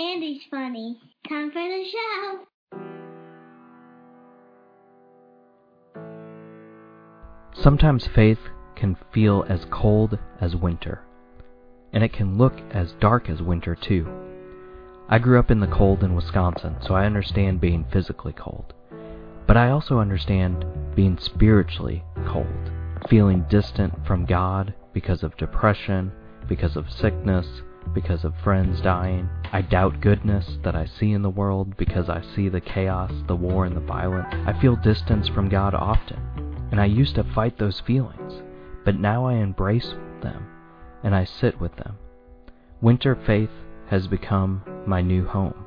Andy's funny. Time for the show. Sometimes faith can feel as cold as winter, and it can look as dark as winter, too. I grew up in the cold in Wisconsin, so I understand being physically cold. But I also understand being spiritually cold, feeling distant from God because of depression, because of sickness, because of friends dying. I doubt goodness that I see in the world because I see the chaos, the war, and the violence. I feel distance from God often, and I used to fight those feelings, but now I embrace them and I sit with them. Winter faith has become my new home.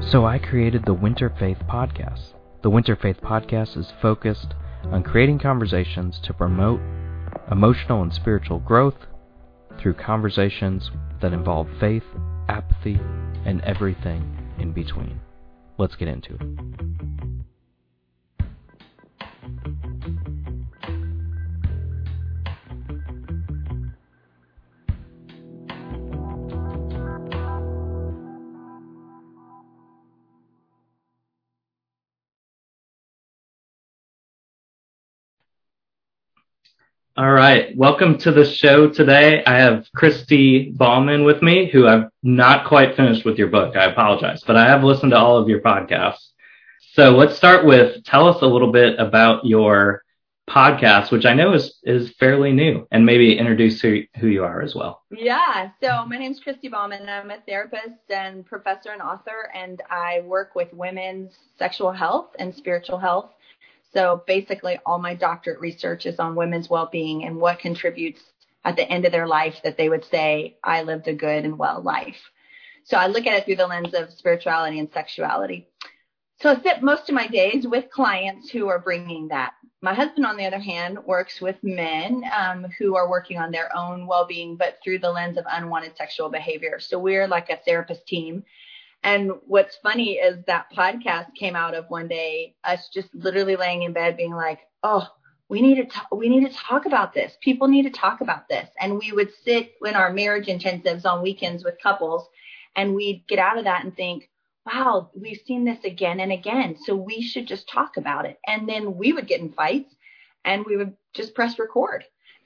So I created the Winter Faith Podcast. The Winter Faith Podcast is focused on creating conversations to promote emotional and spiritual growth through conversations that involve faith, apathy, and everything in between. Let's get into it. All right. Welcome to the show today. I have Christy Bauman with me, who I've not quite finished with your book. I apologize, but I have listened to all of your podcasts. So let's start with tell us a little bit about your podcast, which I know is, is fairly new, and maybe introduce who, who you are as well. Yeah. So my name is Christy Bauman. I'm a therapist and professor and author, and I work with women's sexual health and spiritual health. So basically, all my doctorate research is on women's well being and what contributes at the end of their life that they would say, I lived a good and well life. So I look at it through the lens of spirituality and sexuality. So I spent most of my days with clients who are bringing that. My husband, on the other hand, works with men um, who are working on their own well being, but through the lens of unwanted sexual behavior. So we're like a therapist team and what's funny is that podcast came out of one day us just literally laying in bed being like, "Oh, we need to talk, we need to talk about this. People need to talk about this." And we would sit in our marriage intensives on weekends with couples and we'd get out of that and think, "Wow, we've seen this again and again, so we should just talk about it." And then we would get in fights and we would just press record.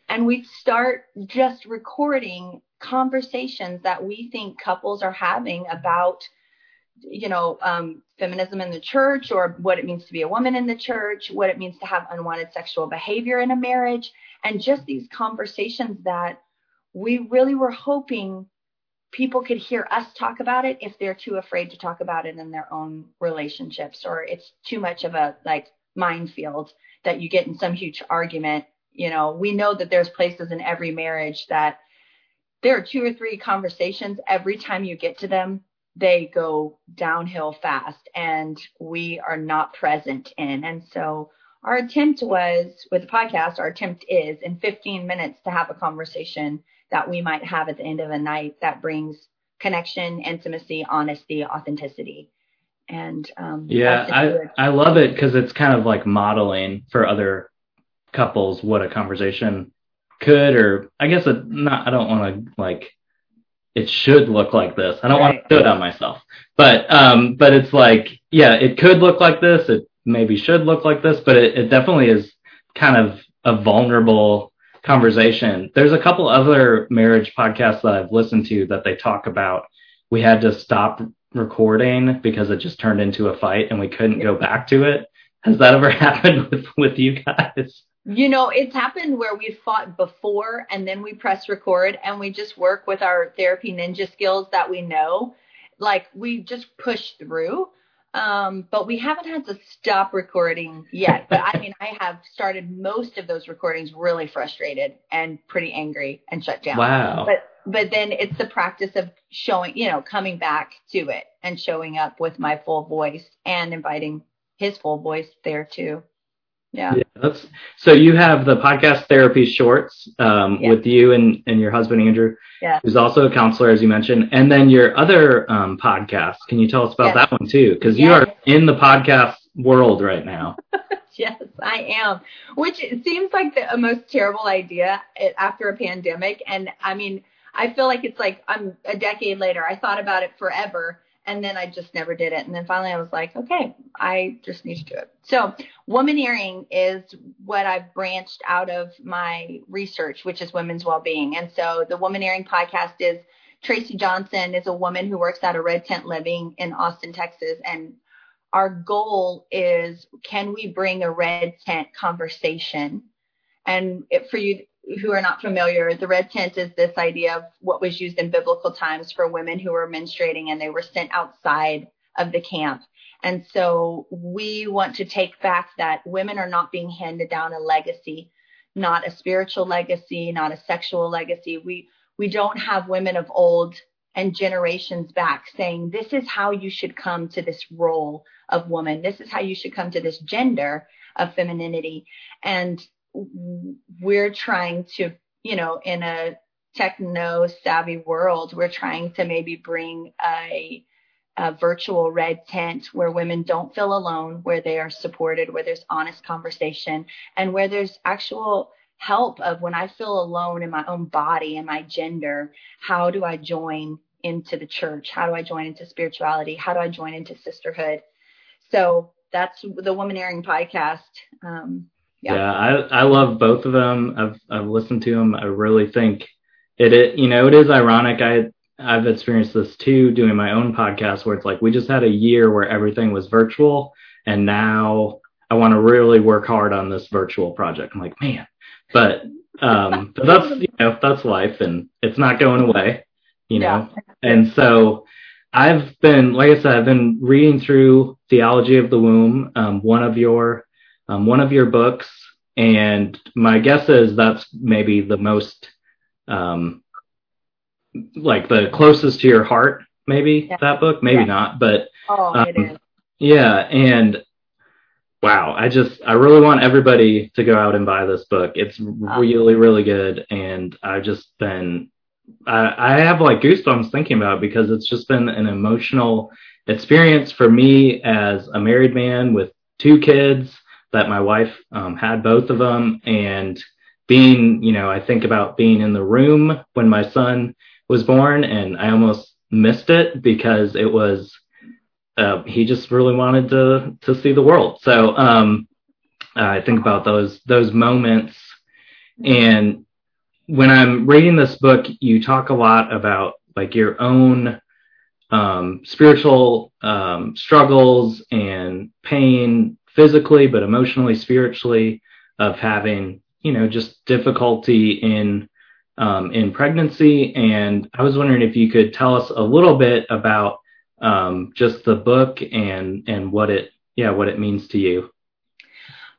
And we'd start just recording conversations that we think couples are having about you know, um, feminism in the church or what it means to be a woman in the church, what it means to have unwanted sexual behavior in a marriage, and just these conversations that we really were hoping people could hear us talk about it if they're too afraid to talk about it in their own relationships or it's too much of a like minefield that you get in some huge argument. You know, we know that there's places in every marriage that there are two or three conversations every time you get to them they go downhill fast and we are not present in. And so our attempt was with the podcast, our attempt is in 15 minutes to have a conversation that we might have at the end of a night that brings connection, intimacy, honesty, authenticity. And um, yeah, I, I love it because it's kind of like modeling for other couples what a conversation could, or I guess it not, I don't want to like it should look like this. I don't right. want to do it on myself, but um, but it's like yeah, it could look like this. It maybe should look like this, but it, it definitely is kind of a vulnerable conversation. There's a couple other marriage podcasts that I've listened to that they talk about. We had to stop recording because it just turned into a fight and we couldn't go back to it. Has that ever happened with with you guys? You know, it's happened where we've fought before and then we press record and we just work with our therapy ninja skills that we know. Like we just push through. Um, but we haven't had to stop recording yet. But I mean, I have started most of those recordings really frustrated and pretty angry and shut down. Wow. But but then it's the practice of showing, you know, coming back to it and showing up with my full voice and inviting his full voice there too. Yeah. yeah. that's so you have the podcast therapy shorts um, yeah. with you and, and your husband Andrew, yeah. who's also a counselor as you mentioned, and then your other um, podcast. Can you tell us about yes. that one too? Because yes. you are in the podcast world right now. yes, I am. Which seems like the most terrible idea after a pandemic, and I mean, I feel like it's like I'm a decade later. I thought about it forever and then I just never did it. And then finally I was like, okay, I just need to do it. So womaneering is what I've branched out of my research, which is women's well-being. And so the womaneering podcast is Tracy Johnson is a woman who works at a red tent living in Austin, Texas. And our goal is, can we bring a red tent conversation? And it, for you, who are not familiar, the red tent is this idea of what was used in biblical times for women who were menstruating and they were sent outside of the camp. And so we want to take back that women are not being handed down a legacy, not a spiritual legacy, not a sexual legacy. We we don't have women of old and generations back saying this is how you should come to this role of woman. This is how you should come to this gender of femininity. And we're trying to, you know, in a techno savvy world, we're trying to maybe bring a, a, virtual red tent where women don't feel alone, where they are supported, where there's honest conversation, and where there's actual help of when I feel alone in my own body and my gender, how do I join into the church? How do I join into spirituality? How do I join into sisterhood? So that's the Womaneering podcast. Um, yeah. yeah, I I love both of them. I've I've listened to them. I really think it, it you know it is ironic. I I've experienced this too doing my own podcast where it's like we just had a year where everything was virtual and now I want to really work hard on this virtual project. I'm like, man, but um but that's you know that's life and it's not going away, you know. Yeah. And so I've been like I said I've been reading through Theology of the Womb, um, one of your um, one of your books, and my guess is that's maybe the most, um, like the closest to your heart, maybe yeah. that book, maybe yeah. not, but oh, um, it is. Yeah, and wow, I just I really want everybody to go out and buy this book. It's really really good, and I've just been I, I have like goosebumps thinking about it because it's just been an emotional experience for me as a married man with two kids that my wife um, had both of them and being you know i think about being in the room when my son was born and i almost missed it because it was uh, he just really wanted to to see the world. So um, i think about those those moments. And when i'm reading this book you talk a lot about like your own um, spiritual um, struggles and pain physically, but emotionally, spiritually, of having, you know, just difficulty in um, in pregnancy. And I was wondering if you could tell us a little bit about um, just the book and and what it yeah what it means to you.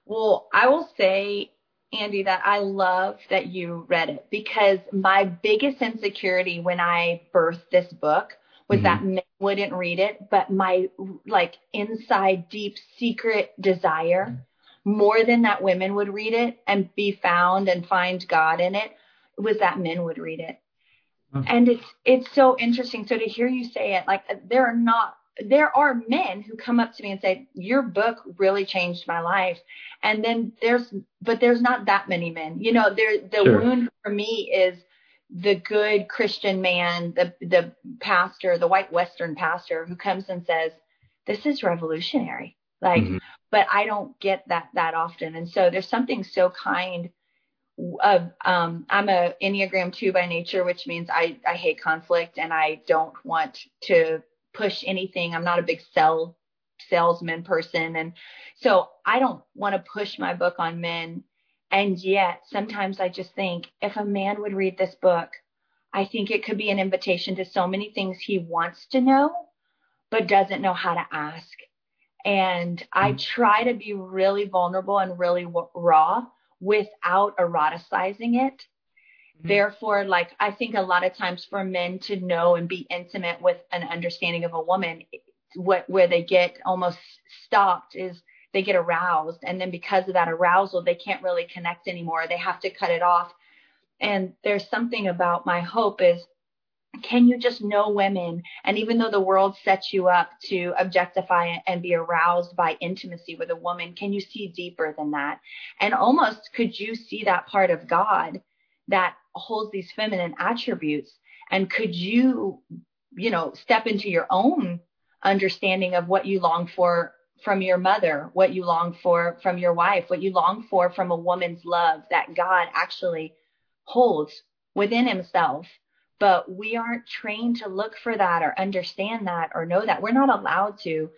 Well, I will say, Andy, that I love that you read it because my biggest insecurity when I birthed this book was mm-hmm. that men wouldn't read it, but my like inside deep secret desire more than that women would read it and be found and find God in it was that men would read it. Mm-hmm. And it's it's so interesting. So to hear you say it, like there are not there are men who come up to me and say, Your book really changed my life. And then there's but there's not that many men. You know, there the sure. wound for me is the good Christian man, the the pastor, the white Western pastor who comes and says, "This is revolutionary." Like, mm-hmm. but I don't get that that often, and so there's something so kind of. Um, I'm a Enneagram two by nature, which means I I hate conflict and I don't want to push anything. I'm not a big sell salesman person, and so I don't want to push my book on men and yet, sometimes I just think if a man would read this book, I think it could be an invitation to so many things he wants to know, but doesn't know how to ask. And I mm. try to be really vulnerable and really raw without eroticizing it. Mm-hmm. Therefore, like I think a lot of times for men to know and be intimate with an understanding of a woman, what where they get almost stopped is they get aroused and then because of that arousal they can't really connect anymore. They have to cut it off. And there's something about my hope is can you just know women? And even though the world sets you up to objectify and be aroused by intimacy with a woman can you see deeper than that? And almost could you see that part of god that holds these feminine attributes? And could you you know step into your own understanding of what you long for from your mother, what you long for from your wife, what you long for from a woman's love that God actually holds within himself. But we aren't trained to look for that or understand that or know that. We're not allowed to.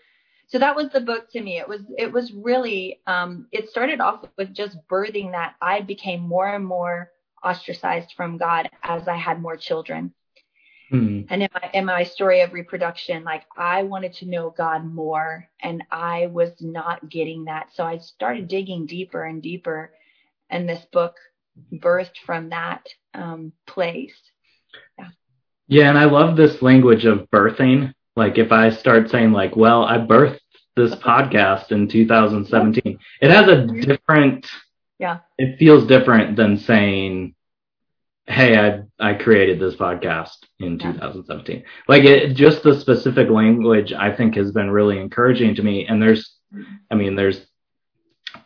So that was the book to me. It was it was really um, it started off with just birthing that I became more and more ostracized from God as I had more children. Mm-hmm. And in my, in my story of reproduction, like I wanted to know God more and I was not getting that. So I started digging deeper and deeper. And this book birthed from that um, place. Yeah. Yeah. And I love this language of birthing. Like if I start saying like, well, I birthed this podcast in 2017, it has a different, yeah, it feels different than saying, hey, I I created this podcast in 2017. Like it, just the specific language I think has been really encouraging to me. And there's, I mean, there's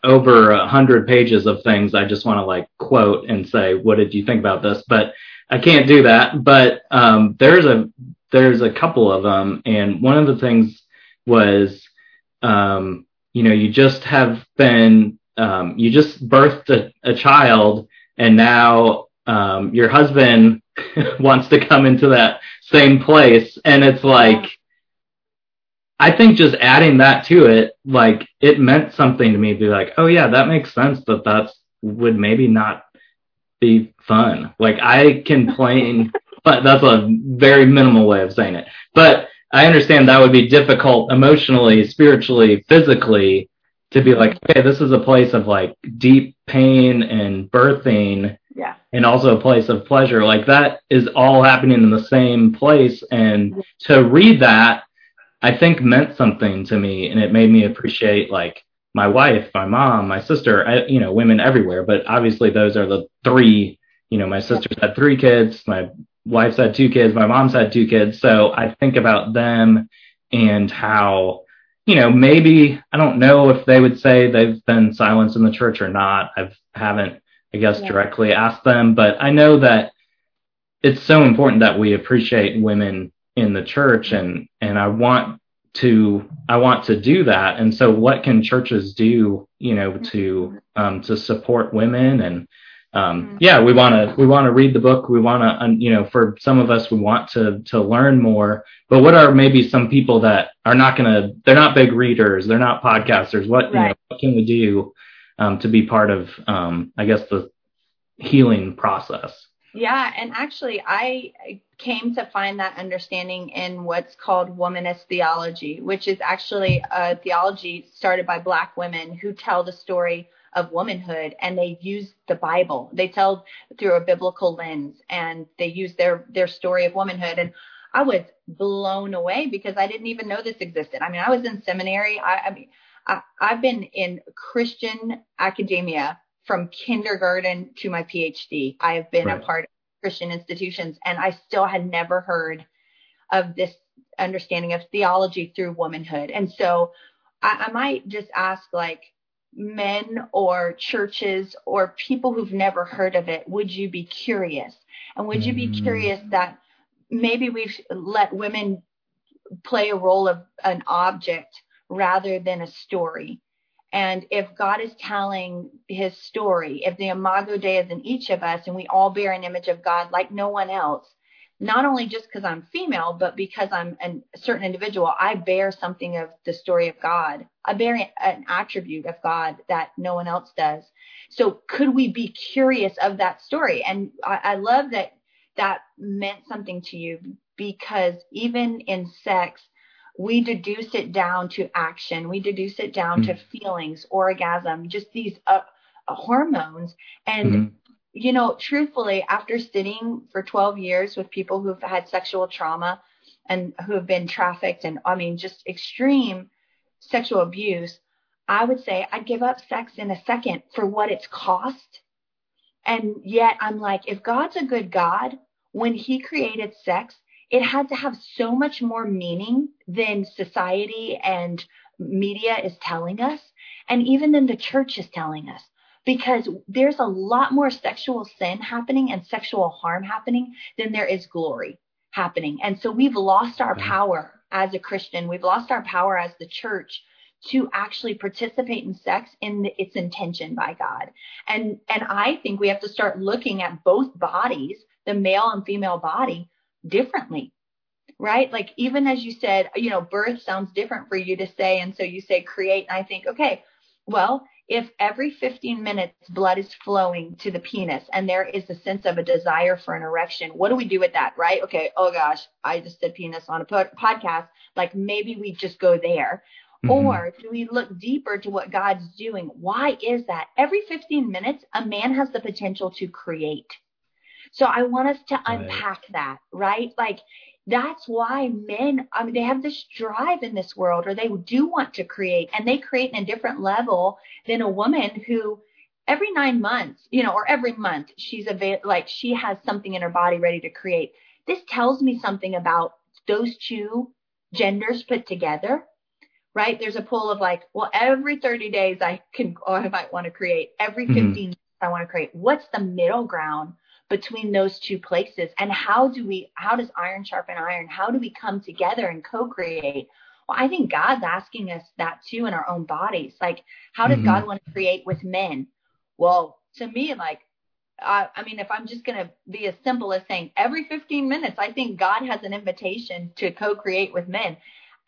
over a hundred pages of things I just want to like quote and say, what did you think about this? But I can't do that. But um, there's a there's a couple of them, and one of the things was, um, you know, you just have been um, you just birthed a, a child, and now um, your husband wants to come into that same place. And it's like, I think just adding that to it, like it meant something to me to be like, oh yeah, that makes sense that that's would maybe not be fun. Like I can plane, but that's a very minimal way of saying it. But I understand that would be difficult emotionally, spiritually, physically to be like, okay, this is a place of like deep pain and birthing. And also a place of pleasure. Like that is all happening in the same place. And to read that, I think meant something to me and it made me appreciate like my wife, my mom, my sister, I, you know, women everywhere. But obviously those are the three, you know, my sister's had three kids, my wife's had two kids, my mom's had two kids. So I think about them and how, you know, maybe I don't know if they would say they've been silenced in the church or not. I haven't I guess, yeah. directly ask them. But I know that it's so important that we appreciate women in the church and, and I want to, I want to do that. And so what can churches do, you know, to, um, to support women and, um, mm-hmm. yeah, we want to, we want to read the book. We want to, you know, for some of us, we want to, to learn more, but what are maybe some people that are not going to, they're not big readers. They're not podcasters. What, right. you know, what can we do um, to be part of, um, I guess, the healing process. Yeah, and actually, I came to find that understanding in what's called womanist theology, which is actually a theology started by Black women who tell the story of womanhood and they use the Bible. They tell through a biblical lens and they use their their story of womanhood and I was blown away because I didn't even know this existed. I mean, I was in seminary. I, I mean, I, I've been in Christian academia from kindergarten to my PhD. I have been right. a part of Christian institutions and I still had never heard of this understanding of theology through womanhood. And so I, I might just ask like men or churches or people who've never heard of it, would you be curious? And would you be mm. curious that maybe we've let women play a role of an object rather than a story. And if God is telling his story, if the imago Dei is in each of us and we all bear an image of God like no one else, not only just because I'm female, but because I'm a certain individual, I bear something of the story of God. I bear an attribute of God that no one else does. So could we be curious of that story? And I, I love that that meant something to you because even in sex, we deduce it down to action. We deduce it down mm-hmm. to feelings, orgasm, just these uh, uh, hormones. And, mm-hmm. you know, truthfully, after sitting for 12 years with people who've had sexual trauma and who have been trafficked and, I mean, just extreme sexual abuse, I would say I'd give up sex in a second for what it's cost. And yet I'm like, if God's a good God, when he created sex, it had to have so much more meaning than society and media is telling us, and even than the church is telling us. Because there's a lot more sexual sin happening and sexual harm happening than there is glory happening. And so we've lost our power as a Christian. We've lost our power as the church to actually participate in sex in the, its intention by God. And and I think we have to start looking at both bodies, the male and female body, differently. Right? Like even as you said, you know, birth sounds different for you to say and so you say create and I think, okay, well, if every 15 minutes blood is flowing to the penis and there is a sense of a desire for an erection, what do we do with that, right? Okay, oh gosh, I just said penis on a podcast. Like maybe we just go there. Mm-hmm. Or do we look deeper to what God's doing? Why is that? Every 15 minutes, a man has the potential to create. So I want us to unpack that, right? Like that's why men, I mean, they have this drive in this world or they do want to create and they create in a different level than a woman who every nine months, you know, or every month she's a like she has something in her body ready to create. This tells me something about those two genders put together, right? There's a pull of like, well, every 30 days I can, or I might want to create every mm-hmm. 15 mm-hmm. I want to create. What's the middle ground between those two places? And how do we how does iron sharpen iron? How do we come together and co-create? Well i think god's asking us that too in our own bodies. Like how does mm-hmm. god want to create with men? Well to me like I, I mean if i'm just going to be as simple as saying every 15 minutes i think god has an invitation to co-create with men.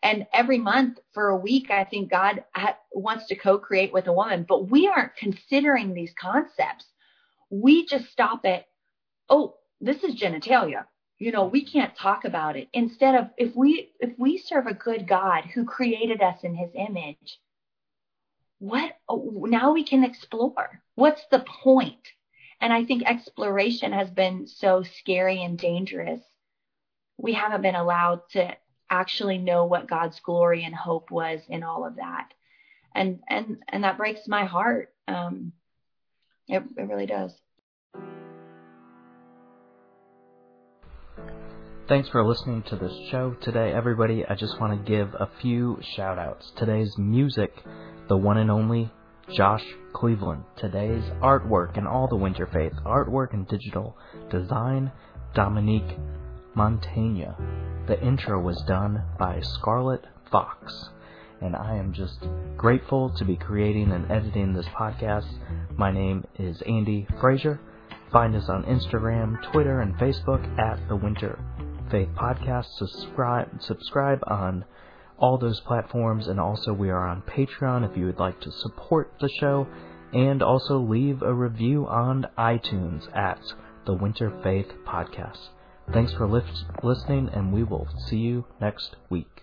And every month for a week i think god ha- wants to co-create with a woman. But we aren't considering these concepts. We just stop at oh, this is genitalia. You know, we can't talk about it. Instead of if we if we serve a good God who created us in his image, what now we can explore. What's the point? And I think exploration has been so scary and dangerous. We haven't been allowed to actually know what God's glory and hope was in all of that. And and and that breaks my heart. Um, it, it really does. Thanks for listening to this show today, everybody. I just want to give a few shout outs. Today's music, the one and only Josh Cleveland. Today's artwork and all the Winter Faith artwork and digital design, Dominique Montaigne. The intro was done by Scarlett Fox. And I am just grateful to be creating and editing this podcast. My name is Andy Frazier. Find us on Instagram, Twitter, and Facebook at The Winter Faith podcast. Subscribe, subscribe on all those platforms, and also we are on Patreon if you would like to support the show, and also leave a review on iTunes at the Winter Faith Podcast. Thanks for lift, listening, and we will see you next week.